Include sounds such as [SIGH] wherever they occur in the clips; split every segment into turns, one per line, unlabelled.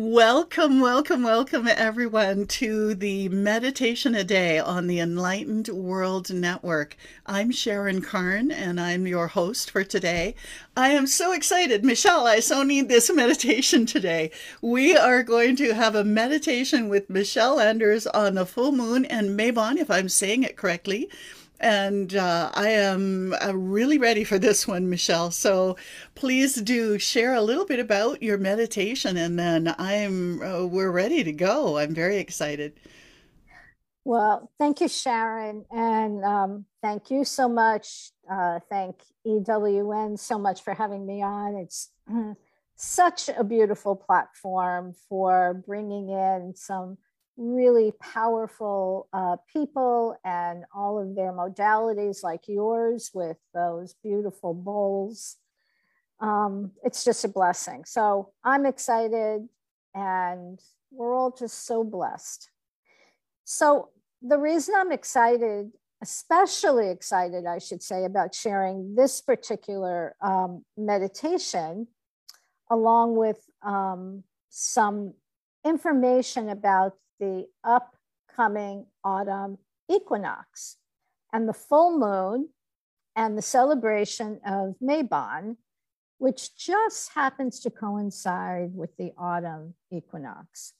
Welcome, welcome, welcome, everyone, to the Meditation a Day on the Enlightened World Network. I'm Sharon Carne, and I'm your host for today. I am so excited. Michele, I so need this [LAUGHS] meditation today. We are going to have a meditation with Michele Landers on the full moon and Mabon, if I'm saying it correctly and uh, I am uh, really ready for this one, Michele. So please do share a little bit about your meditation, and then I'm uh, we're ready to go. I'm very excited.
Well, thank you, Sharon, and um, thank you so much. Uh, thank EWN so much for having me on. It's [CLEARS THROAT] such a beautiful platform for bringing in some really powerful uh, people and all of their modalities like yours with those beautiful bowls. Um, it's just a blessing. So I'm excited and we're all just so blessed. So the reason I'm excited, especially excited, I should say, about sharing this particular um, meditation, along with um, some information about the upcoming autumn equinox and the full moon and the celebration of Mabon, which just happens to coincide with the autumn equinox.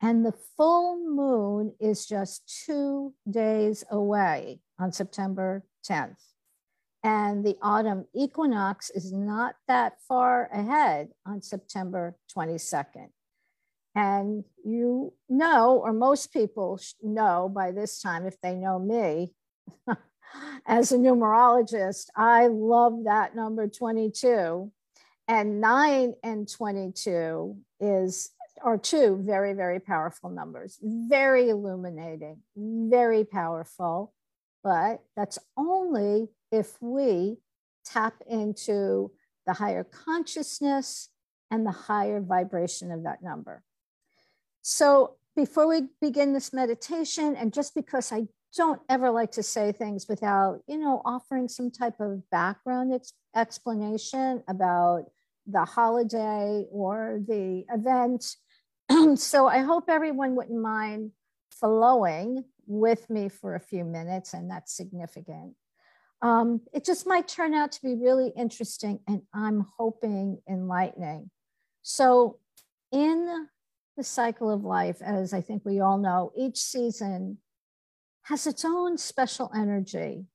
And the full moon is just two days away on September 10th. And the autumn equinox is not that far ahead on September 22nd. And you know, or most people know by this time, if they know me [LAUGHS] as a numerologist, I love that number 22. And nine and 22 is are two very, very powerful numbers, very illuminating, very powerful. But that's only if we tap into the higher consciousness and the higher vibration of that number. So before we begin this meditation, and just because I don't ever like to say things without, you know, offering some type of background ex- explanation about the holiday or the event. [CLEARS THROAT] so I hope everyone wouldn't mind flowing with me for a few minutes, and that's significant. Um, it just might turn out to be really interesting, and I'm hoping enlightening. So, in the cycle of life, as I think we all know, each season has its own special energy.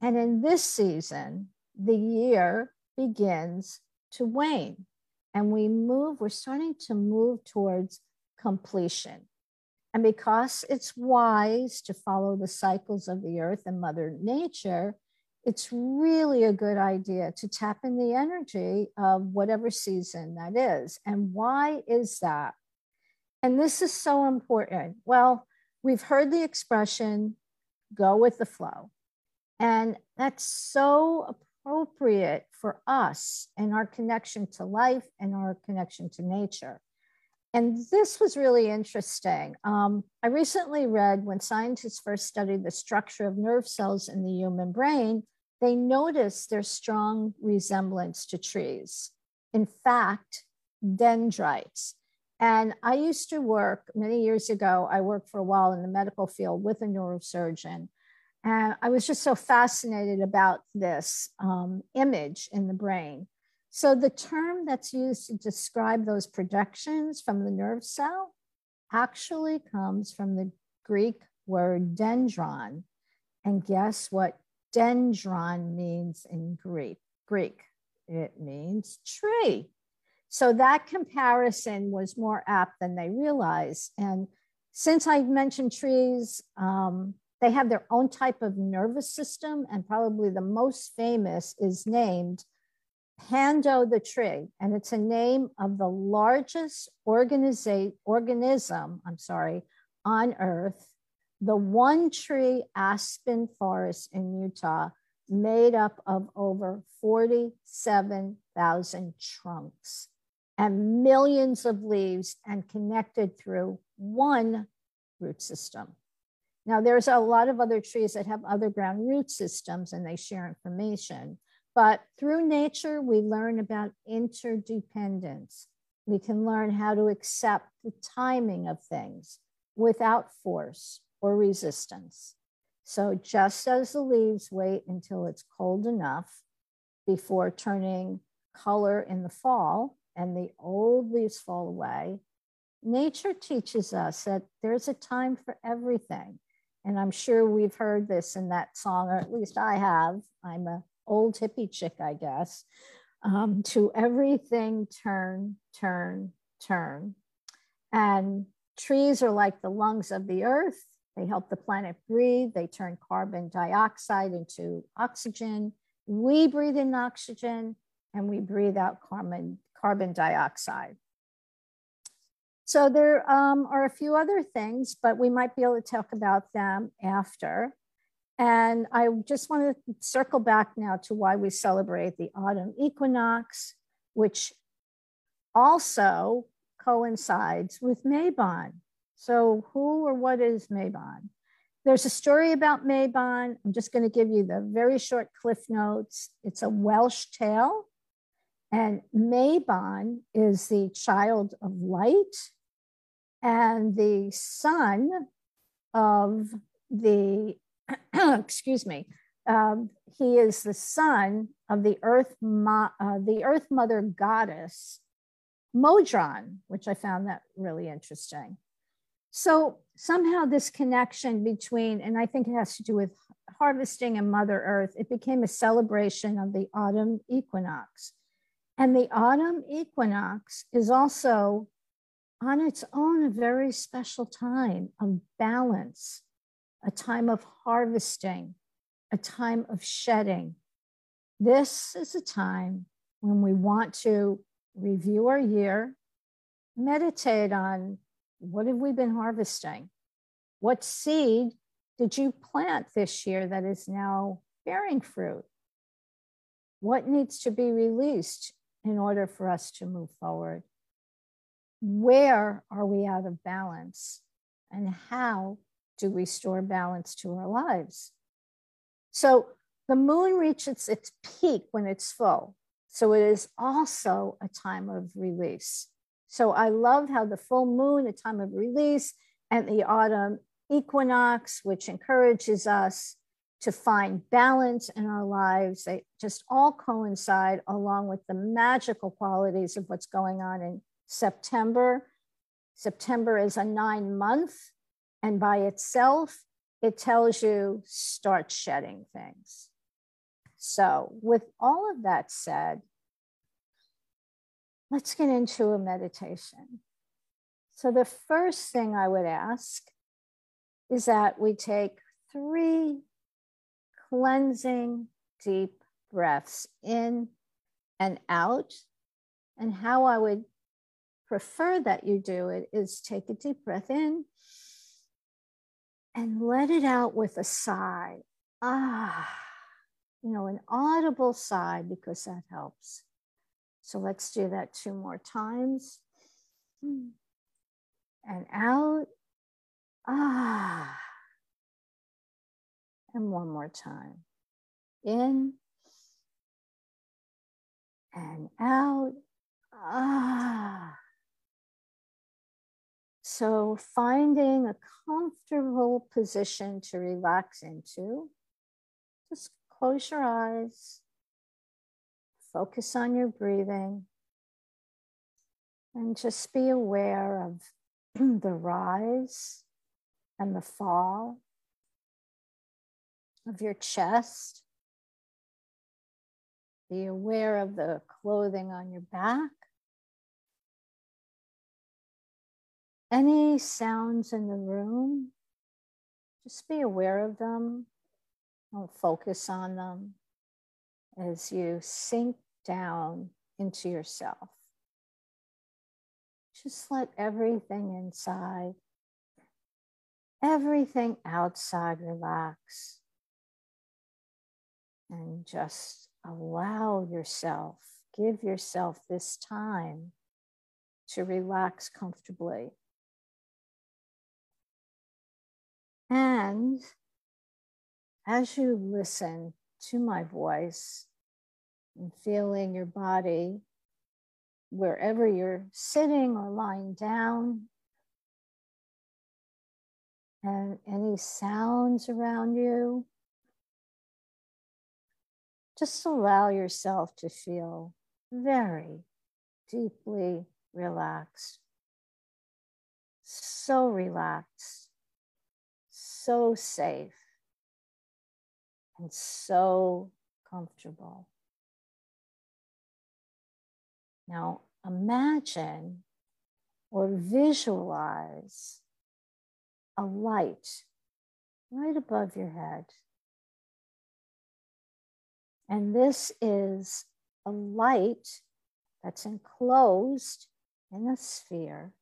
And in this season, the year begins to wane and we move, we're starting to move towards completion. And because it's wise to follow the cycles of the earth and Mother Nature, it's really a good idea to tap in the energy of whatever season that is. And why is that? And this is so important. Well, we've heard the expression go with the flow. And that's so appropriate for us and our connection to life and our connection to nature. And this was really interesting. Um, I recently read when scientists first studied the structure of nerve cells in the human brain, they noticed their strong resemblance to trees. In fact, dendrites, and I used to work many years ago, I worked for a while in the medical field with a neurosurgeon. And I was just so fascinated about this um, image in the brain. So, the term that's used to describe those projections from the nerve cell actually comes from the Greek word dendron. And guess what dendron means in Greek? Greek. It means tree. So that comparison was more apt than they realized. And since I mentioned trees, um, they have their own type of nervous system, and probably the most famous is named Pando the tree, and it's a name of the largest organiza- organism, I'm sorry, on Earth, the one tree aspen forest in Utah, made up of over 47,000 trunks and millions of leaves and connected through one root system. Now, there's a lot of other trees that have other ground root systems and they share information. But through nature, we learn about interdependence. we can learn how to accept the timing of things without force or resistance. So, just as the leaves wait until it's cold enough before turning color in the fall and the old leaves fall away, nature teaches us that there's a time for everything. And I'm sure we've heard this in that song, or at least I have. I'm a old hippie chick, I guess. Um, to everything turn, turn, turn. And trees are like the lungs of the earth. They help the planet breathe. They turn carbon dioxide into oxygen. We breathe in oxygen and we breathe out carbon, carbon dioxide. So there um, are a few other things, but we might be able to talk about them after. And I just want to circle back now to why we celebrate the autumn equinox, which also coincides with Mabon. So, who or what is Mabon? There's a story about Mabon. I'm just going to give you the very short cliff notes. It's a Welsh tale. And Mabon is the child of light and the son of the, [CLEARS THROAT] excuse me, um, he is the son of the earth, mo- uh, the earth mother goddess Modron, which I found that really interesting. So somehow this connection between, and I think it has to do with harvesting and Mother Earth, it became a celebration of the autumn equinox. And the autumn equinox is also on its own a very special time of balance, a time of harvesting, a time of shedding. This is a time when we want to review our year, meditate on what have we been harvesting? What seed did you plant this year that is now bearing fruit? What needs to be released in order for us to move forward? where are we out of balance and how do we restore balance to our lives? So the moon reaches its peak when it's full. So it is also a time of release. So I love how the full moon, a time of release, and the autumn equinox, which encourages us to find balance in our lives. They just all coincide along with the magical qualities of what's going on in September. September is a nine month, and by itself, it tells you start shedding things. So, with all of that said, let's get into a meditation. So, the first thing I would ask is that we take three cleansing deep breaths in and out. And how I would prefer that you do it is take a deep breath in and let it out with a sigh. Ah, you know, an audible sigh because that helps. So let's do that two more times. And out. Ah. And one more time. In and out. Ah. So, finding a comfortable position to relax into, just close your eyes, focus on your breathing, and just be aware of [CLEARS THROAT] the rise and the fall of your chest. Be aware of the clothing on your back. Any sounds in the room, just be aware of them. Don't focus on them as you sink down into yourself. Just let everything inside, everything outside relax. And just allow yourself, give yourself this time to relax comfortably. And as you listen to my voice and feeling your body wherever you're sitting or lying down, and any sounds around you. Just allow yourself to feel very deeply relaxed. So relaxed, so safe, and so comfortable. Now imagine or visualize a light right above your head. And this is a light that's enclosed in a sphere.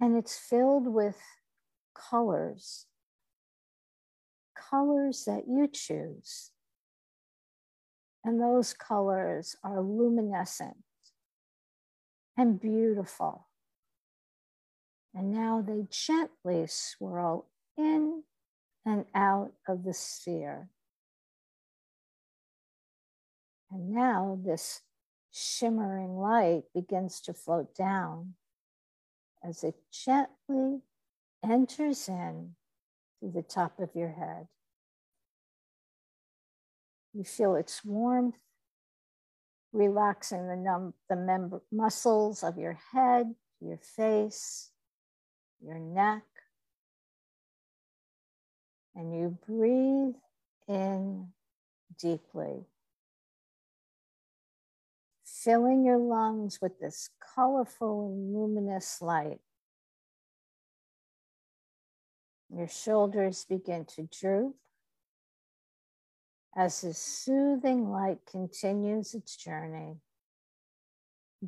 And it's filled with colors, colors that you choose. And those colors are luminescent and beautiful. And now they gently swirl in and out of the sphere. And now this shimmering light begins to float down as it gently enters in through the top of your head. You feel its warmth, relaxing the, num- the mem- muscles of your head, your face, your neck. And you breathe in deeply, filling your lungs with this colorful and luminous light. Your shoulders begin to droop as this soothing light continues its journey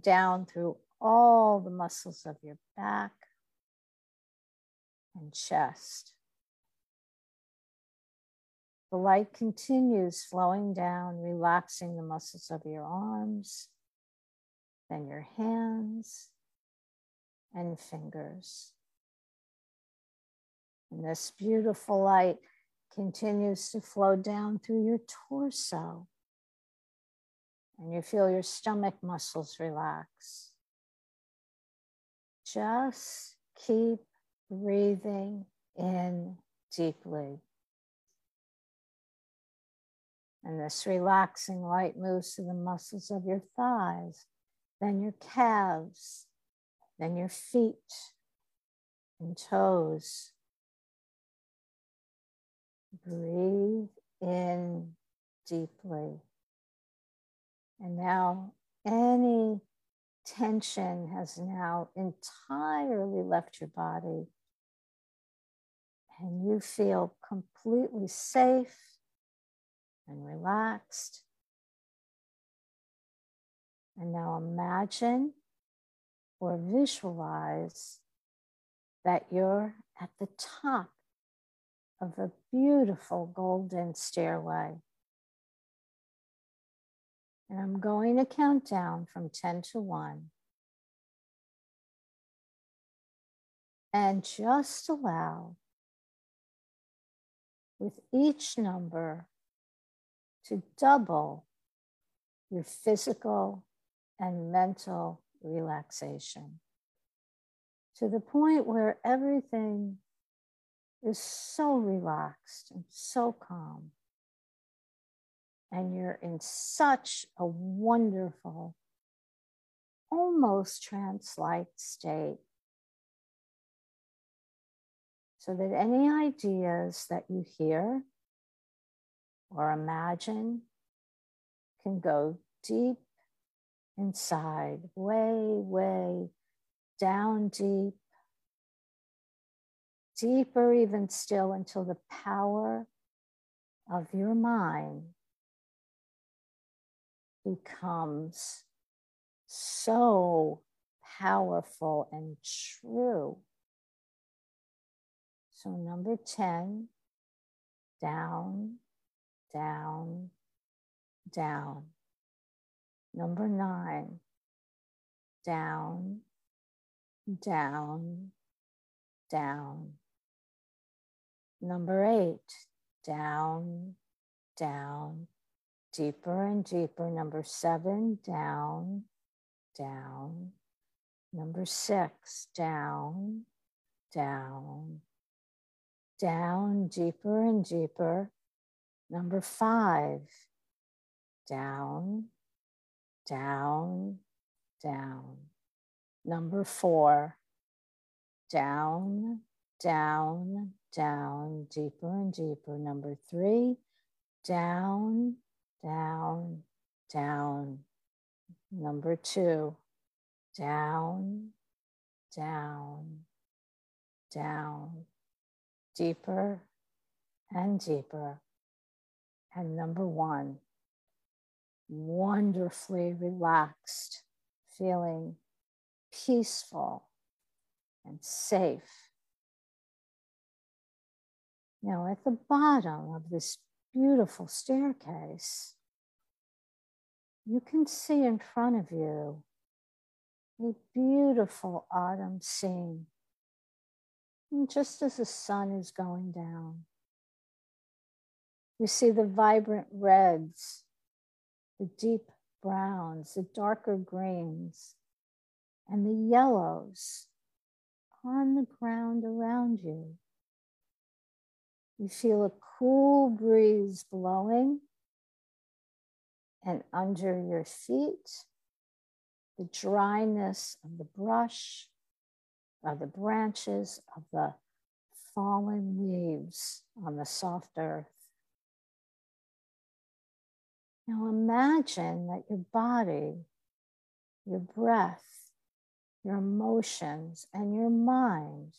down through all the muscles of your back and chest. The light continues flowing down, relaxing the muscles of your arms, then your hands and fingers. And this beautiful light continues to flow down through your torso. And you feel your stomach muscles relax. Just keep breathing in deeply. And this relaxing light moves to the muscles of your thighs, then your calves, then your feet and toes. Breathe in deeply. And now, any tension has now entirely left your body and you feel completely safe and relaxed. And now imagine or visualize that you're at the top of a beautiful golden stairway. And I'm going to count down from 10 to 1. And just allow with each number to double your physical and mental relaxation to the point where everything is so relaxed and so calm. And you're in such a wonderful, almost trance like state so that any ideas that you hear or imagine can go deep inside, way, way down deep, deeper even still until the power of your mind becomes so powerful and true so number 10, down, down, down. Number nine, down, down, down. Number eight, down, down, deeper and deeper. Number seven, down, down. Number six, down, down, down, deeper and deeper. Number five, down, down, down. Number four, down, down, down, deeper and deeper. Number three, down, down, down. Number two, down, down, down, deeper and deeper. And number one, wonderfully relaxed, feeling peaceful and safe. Now, at the bottom of this beautiful staircase, you can see in front of you a beautiful autumn scene. And just as the sun is going down, you see the vibrant reds, the deep browns, the darker greens, and the yellows on the ground around you. You feel a cool breeze blowing, and under your feet, the dryness of the brush, of the branches of the fallen leaves on the soft earth. Now imagine that your body, your breath, your emotions, and your mind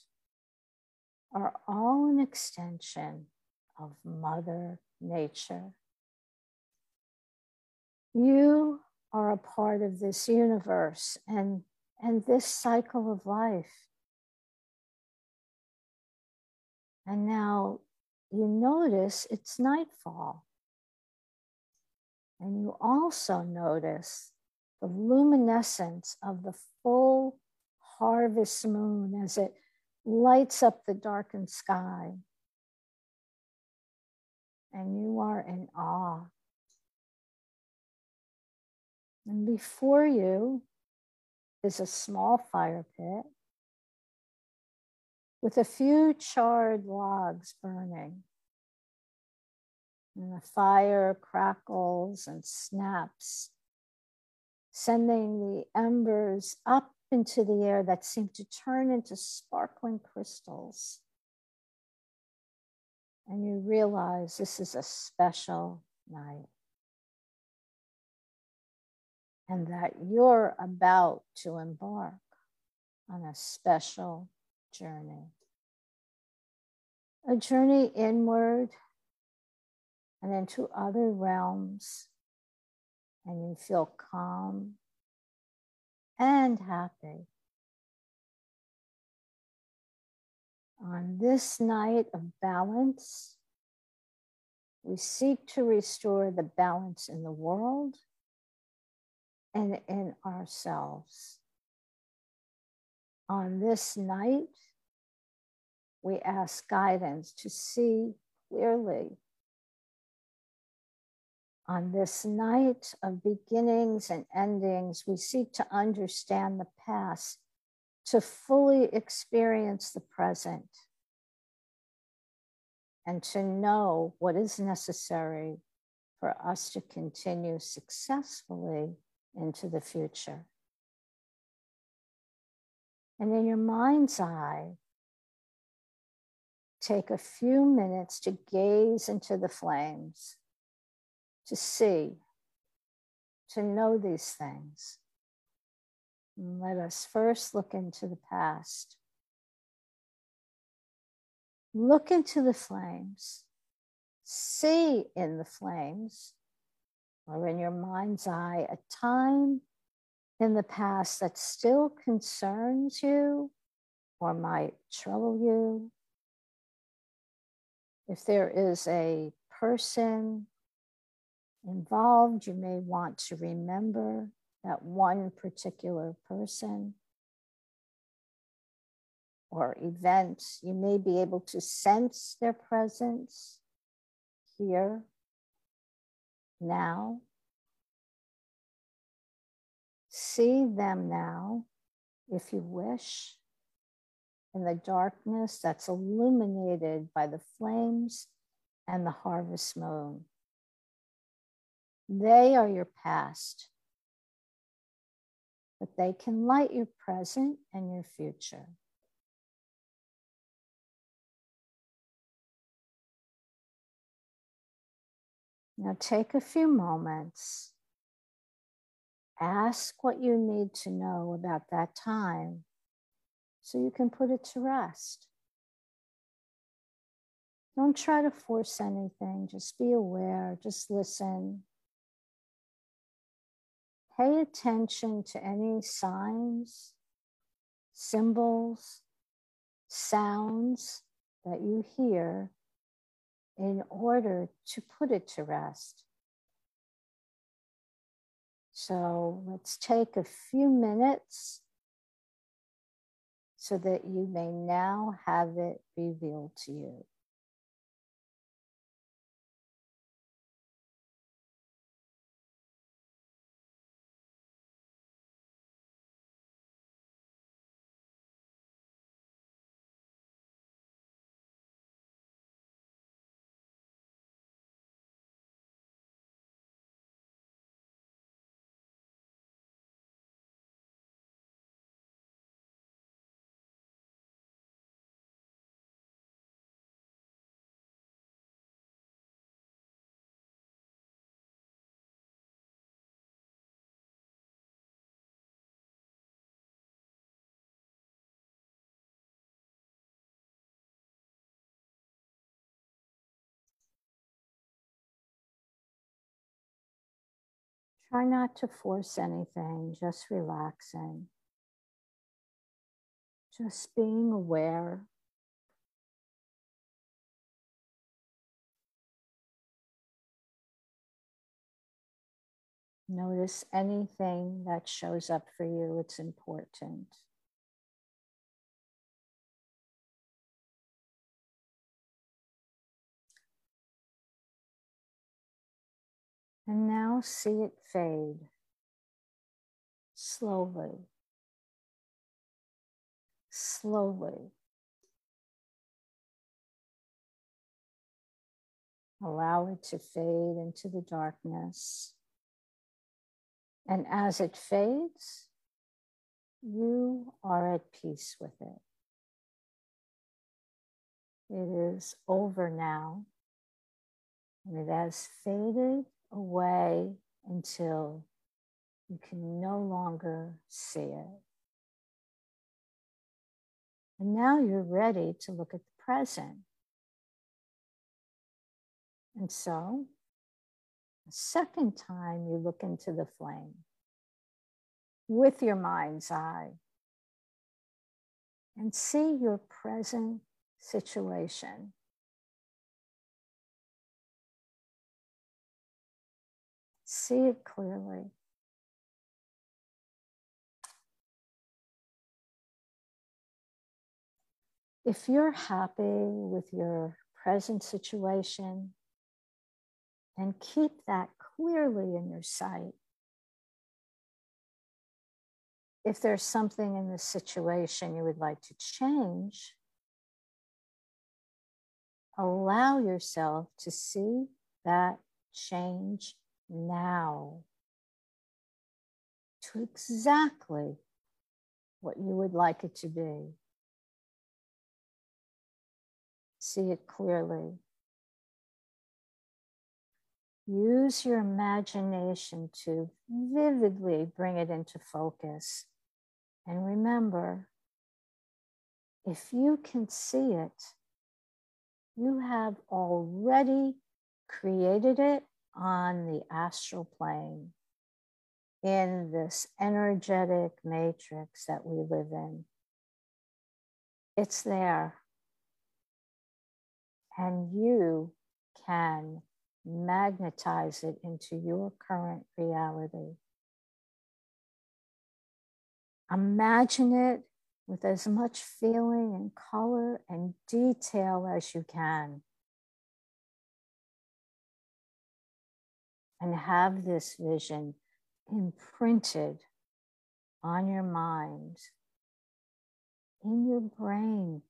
are all an extension of Mother Nature. You are a part of this universe and, and this cycle of life. And now you notice it's nightfall. And you also notice the luminescence of the full harvest moon as it lights up the darkened sky. And you are in awe. And before you is a small fire pit with a few charred logs burning. And the fire crackles and snaps, sending the embers up into the air that seem to turn into sparkling crystals. And you realize this is a special night. And that you're about to embark on a special journey. A journey inward and into other realms. And you feel calm and happy. On this night of balance, we seek to restore the balance in the world and in ourselves. On this night, we ask guidance to see clearly on this night of beginnings and endings, we seek to understand the past, to fully experience the present, and to know what is necessary for us to continue successfully into the future. And in your mind's eye, take a few minutes to gaze into the flames to see, to know these things. And let us first look into the past. Look into the flames. See in the flames, or in your mind's eye, a time in the past that still concerns you or might trouble you. If there is a person involved. You may want to remember that one particular person or event. You may be able to sense their presence here. now. See them now, if you wish, in the darkness that's illuminated by the flames and the harvest moon. They are your past, but they can light your present and your future. Now take a few moments. Ask what you need to know about that time so you can put it to rest. Don't try to force anything, just be aware, just listen. Pay attention to any signs, symbols, sounds that you hear in order to put it to rest. So let's take a few minutes so that you may now have it revealed to you. Try not to force anything, just relaxing. Just being aware. Notice anything that shows up for you, it's important. And now see it fade slowly, slowly. Allow it to fade into the darkness. And as it fades, you are at peace with it. It is over now, and it has faded away until you can no longer see it. And now you're ready to look at the present. And so, the second time you look into the flame with your mind's eye and see your present situation. See it clearly. If you're happy with your present situation, then keep that clearly in your sight. If there's something in the situation you would like to change, allow yourself to see that change now to exactly what you would like it to be. See it clearly. Use your imagination to vividly bring it into focus. And remember, if you can see it, you have already created it on the astral plane in this energetic matrix that we live in. It's there. And you can magnetize it into your current reality. Imagine it with as much feeling and color and detail as you can. And have this vision imprinted on your mind, in your brain,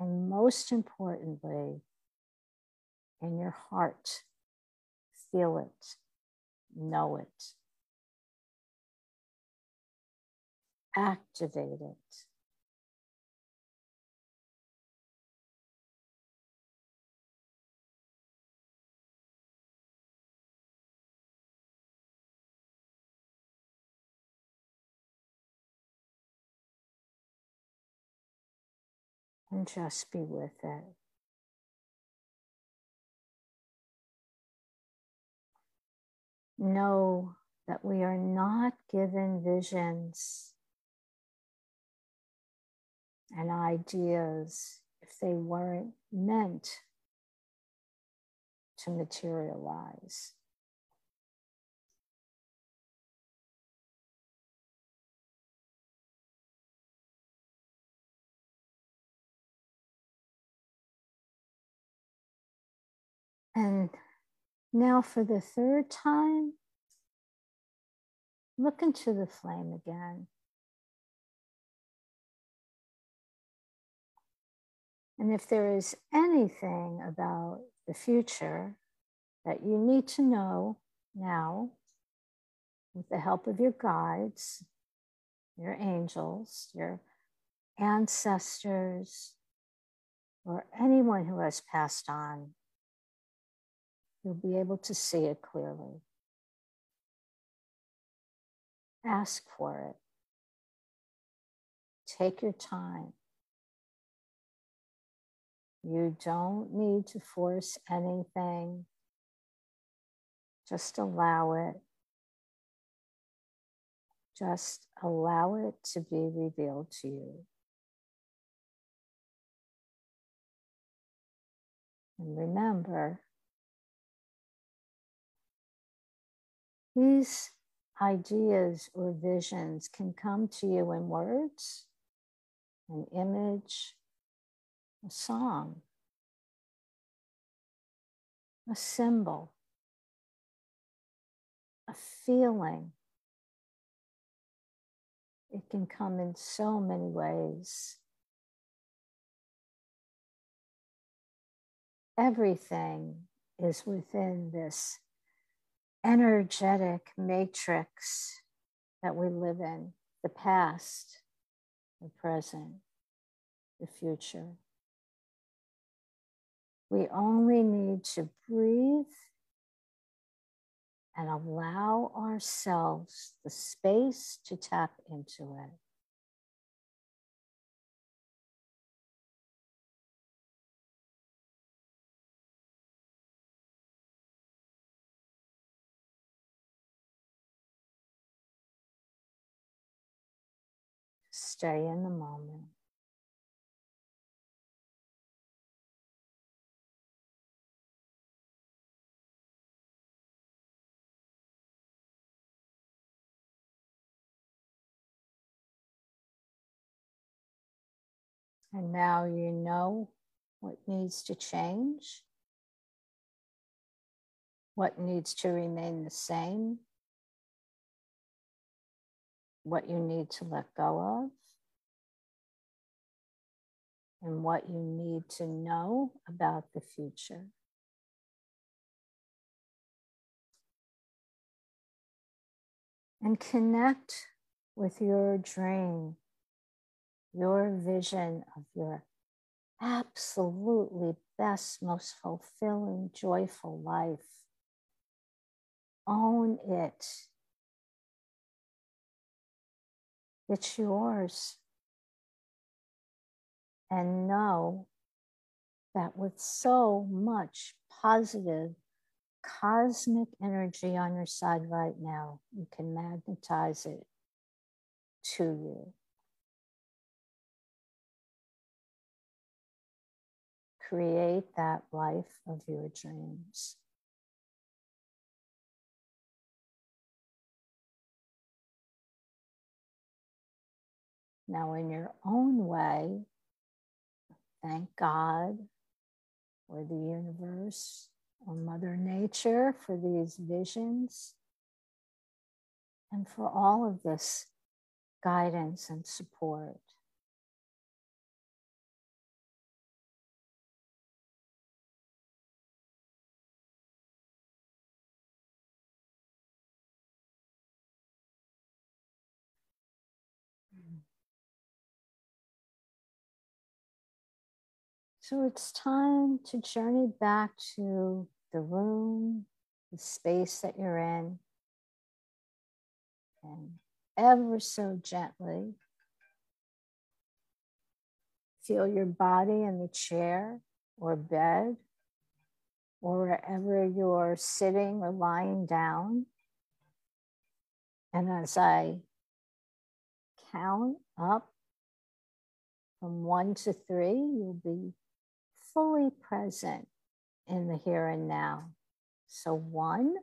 and most importantly, in your heart. Feel it, know it, activate it. And just be with it. Know that we are not given visions and ideas if they weren't meant to materialize. And now, for the third time, look into the flame again. And if there is anything about the future that you need to know now, with the help of your guides, your angels, your ancestors, or anyone who has passed on, you'll be able to see it clearly. Ask for it. Take your time. You don't need to force anything. Just allow it. Just allow it to be revealed to you. And remember, These ideas or visions can come to you in words, an image, a song, a symbol, a feeling. It can come in so many ways. Everything is within this energetic matrix that we live in the past, the present, the future. We only need to breathe and allow ourselves the space to tap into it. Stay in the moment. And now you know what needs to change, what needs to remain the same, what you need to let go of, and what you need to know about the future. And connect with your dream, your vision of your absolutely best, most fulfilling, joyful life. Own it. It's yours and know that with so much positive cosmic energy on your side right now, you can magnetize it to you. Create that life of your dreams. Now, in your own way, Thank God or the universe or Mother Nature for these visions and for all of this guidance and support. So it's time to journey back to the room, the space that you're in, and ever so gently feel your body in the chair or bed or wherever you're sitting or lying down. And as I count up from one to three, you'll be fully present in the here and now. So, one,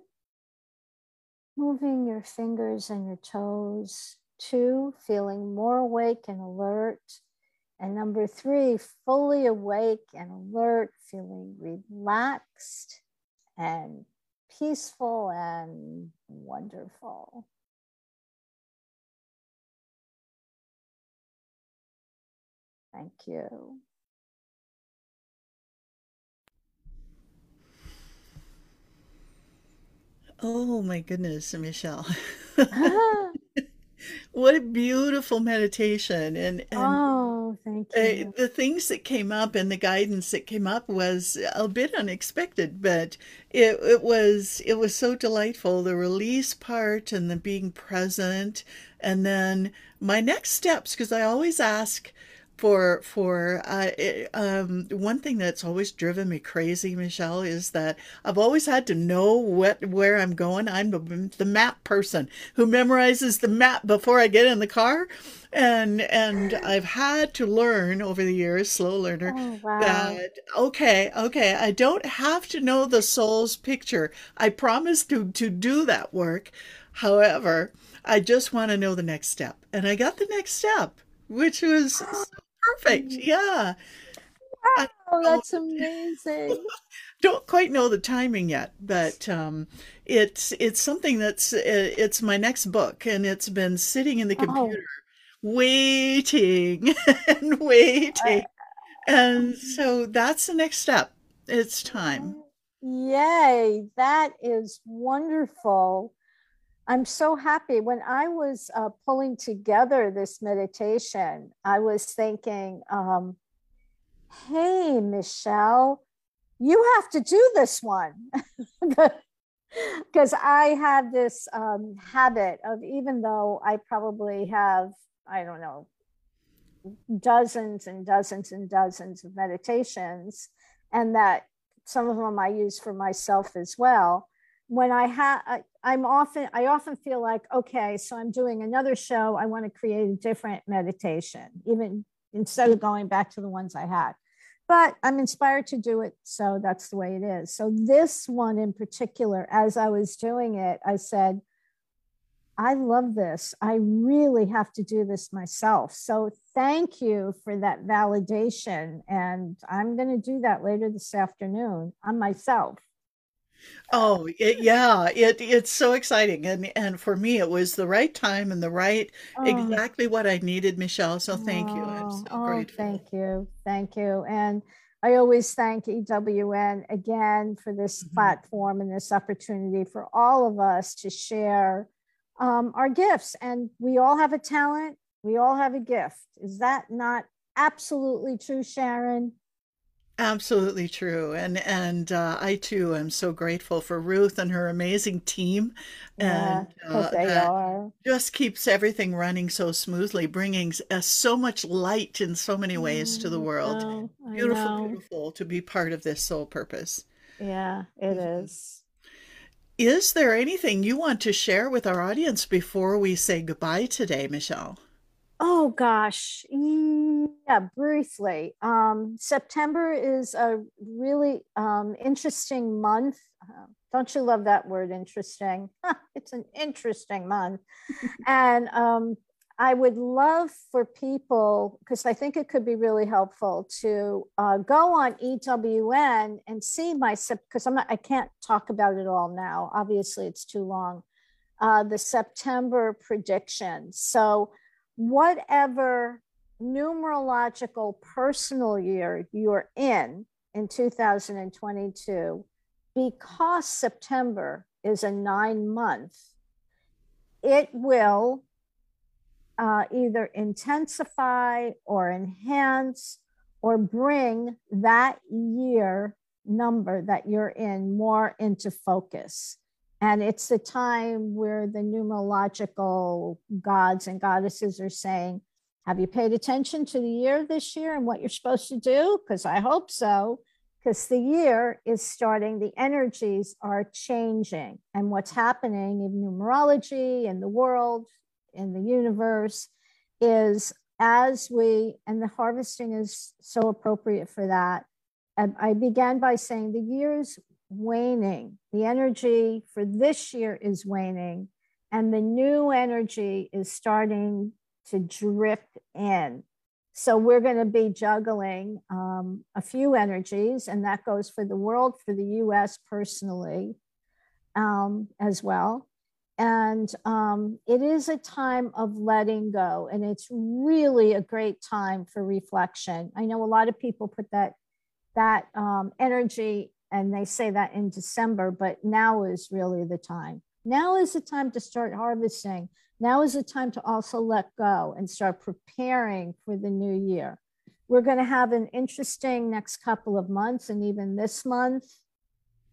moving your fingers and your toes. Two, feeling more awake and alert. And number three, fully awake and alert, feeling relaxed and peaceful and wonderful. Thank you.
Oh my goodness, Michele. [LAUGHS] what a beautiful meditation and and
oh, thank
uh,
you.
the things that came up and the guidance that came up was a bit unexpected, but it it was it was so delightful. The release part and the being present, and then my next steps because I always ask for for uh, it, um, one thing that's always driven me crazy, Michele, is that I've always had to know what where I'm going. I'm the, the map person who memorizes the map before I get in the car, and and I've had to learn over the years, slow learner,
Oh, wow.
that okay, okay, I don't have to know the soul's picture. I promise to to do that work. However, I just want to know the next step, and I got the next step, which was so perfect. Yeah. I
Oh, that's amazing. [LAUGHS]
don't quite know the timing yet, but um, it's it's something that's uh, it's my next book, and it's been sitting in the
Oh,
computer waiting [LAUGHS] and waiting, and so that's the next step. It's time.
yay. That is wonderful. I'm so happy. When I was uh, pulling together this meditation, I was thinking, um, hey, Michele, you have to do this one. [LAUGHS] Because I have this um, habit of, even though I probably have, I don't know, dozens and dozens and dozens of meditations, and that some of them I use for myself as well. When I have, I'm often, I often feel like, okay, so I'm doing another show. I want to create a different meditation, even instead of going back to the ones I had. But I'm inspired to do it. So that's the way it is. So this one in particular, as I was doing it, I said, I love this. I really have to do this myself. So thank you for that validation. And I'm going to do that later this afternoon on myself.
Oh, it, yeah, it it's so exciting, and and for me, it was the right time and the right
Oh,
exactly what I needed, Michele. So thank you. I'm
oh,
so
oh,
grateful.
thank you. Thank you. And I always thank EWN again for this
Mhm.
platform and this opportunity for all of us to share um, our gifts. And we all have a talent, we all have a gift. Is that not absolutely true, Sharon?
Absolutely true. And and uh, I too am so grateful for Ruth and her amazing team,
Yeah,
and uh,
they are.
just keeps everything running so smoothly, bringing uh, so much light in so many ways to the
Mm,
world.
Oh, I
Beautiful, beautiful to be part of this soul purpose.
Yeah, it
Mhm.
is.
Is there anything you want to share with our audience before we say goodbye today, Michele?
Oh gosh, yeah, briefly. Um, September is a really um, interesting month. Uh, don't you love that word, interesting? [LAUGHS] It's an interesting month. [LAUGHS] And um, I would love for people, because I think it could be really helpful to uh, go on EWN and see my, because I'm not, I can't talk about it all now. Obviously, it's too long. Uh, the September predictions. So, whatever numerological personal year you're in in 2022, because September is a nine month, it will uh, either intensify or enhance or bring that year number that you're in more into focus. And it's the time where the numerological gods and goddesses are saying, Have you paid attention to the year this year and what you're supposed to do? Because I hope so, because the year is starting, the energies are changing. And what's happening in numerology, in the world, in the universe is as we, and the harvesting is so appropriate for that. I began by saying the year's waning, the energy for this year is waning, and the new energy is starting to drip in. So we're going to be juggling um, a few energies, and that goes for the world, for the US personally um, as well. And um, it is a time of letting go, and it's really a great time for reflection. I know a lot of people put that that um, energy, and they say that in December, but now is really the time. Now is the time to start harvesting. Now is the time to also let go and start preparing for the new year. We're going to have an interesting next couple of months, and even this month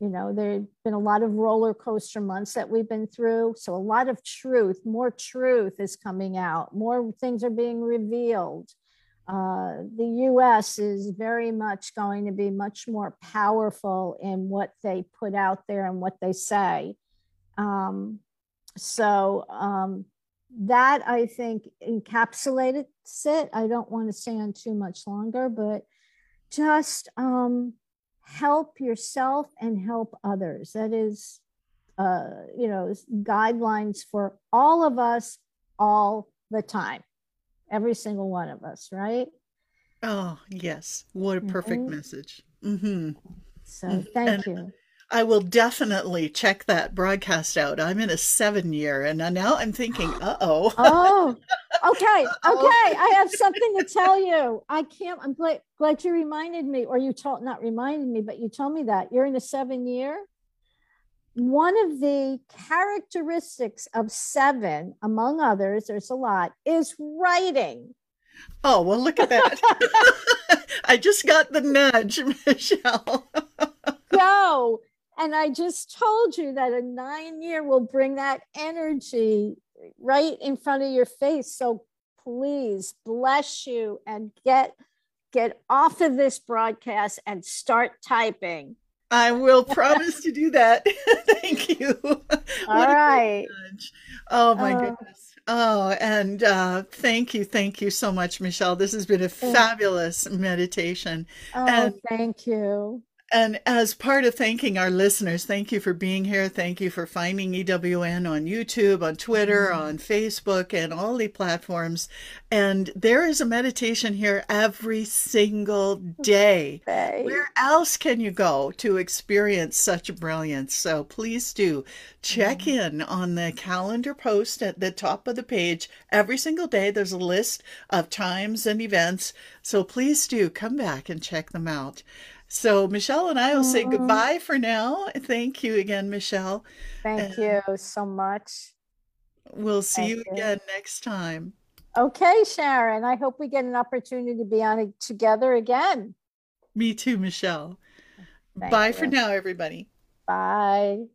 you know, there have been a lot of roller coaster months that we've been through. So a lot of truth, more truth is coming out, more things are being revealed. Uh, the US is very much going to be much more powerful in what they put out there and what they say. Um, so um, that I think encapsulated it. I don't want to stay on too much longer, but just um, help yourself and help others. That is, uh, you know, guidelines for all of us all the time, every single one of us, right?
Oh, yes. What a perfect mm-hmm. message. Mm-hmm.
So thank and, you.
I will definitely check that broadcast out. I'm in a seven year, and now I'm thinking, [GASPS] uh oh.
oh, okay, [LAUGHS] okay. I have something to tell you. I can't. I'm glad, glad you reminded me, or you told not reminded me, but you told me that you're in a seven year. One of the characteristics of seven, among others, there's a lot, is writing.
Oh well, look at that. [LAUGHS] [LAUGHS] I just got the nudge, Michele.
Go and I just told you that a nine year will bring that energy right in front of your face. So please bless you and get get off of this broadcast and start typing.
I will [LAUGHS] promise to do that. [LAUGHS] Thank you. [LAUGHS]
All right.
Oh my uh, goodness. Oh, and uh, thank you, thank you so much, Michele. This has been a fabulous meditation.
Oh, and thank you.
And as part of thanking our listeners, thank you for being here. Thank you for finding EWN on YouTube, on Twitter, mm-hmm. on Facebook, and all the platforms. And there is a meditation here every single day. Where else can you go to experience such brilliance? So please do check mm-hmm. in on the calendar post at the top of the page every single day. There's a list of times and events. So please do come back and check them out. So Michele and I will say goodbye for now. Thank you again, Michele.
Thank and you so much.
We'll see you, you again next time.
Okay, Sharon. I hope we get an opportunity to be on it together again.
Me too, Michele. Thank Bye you. for now, everybody.
Bye.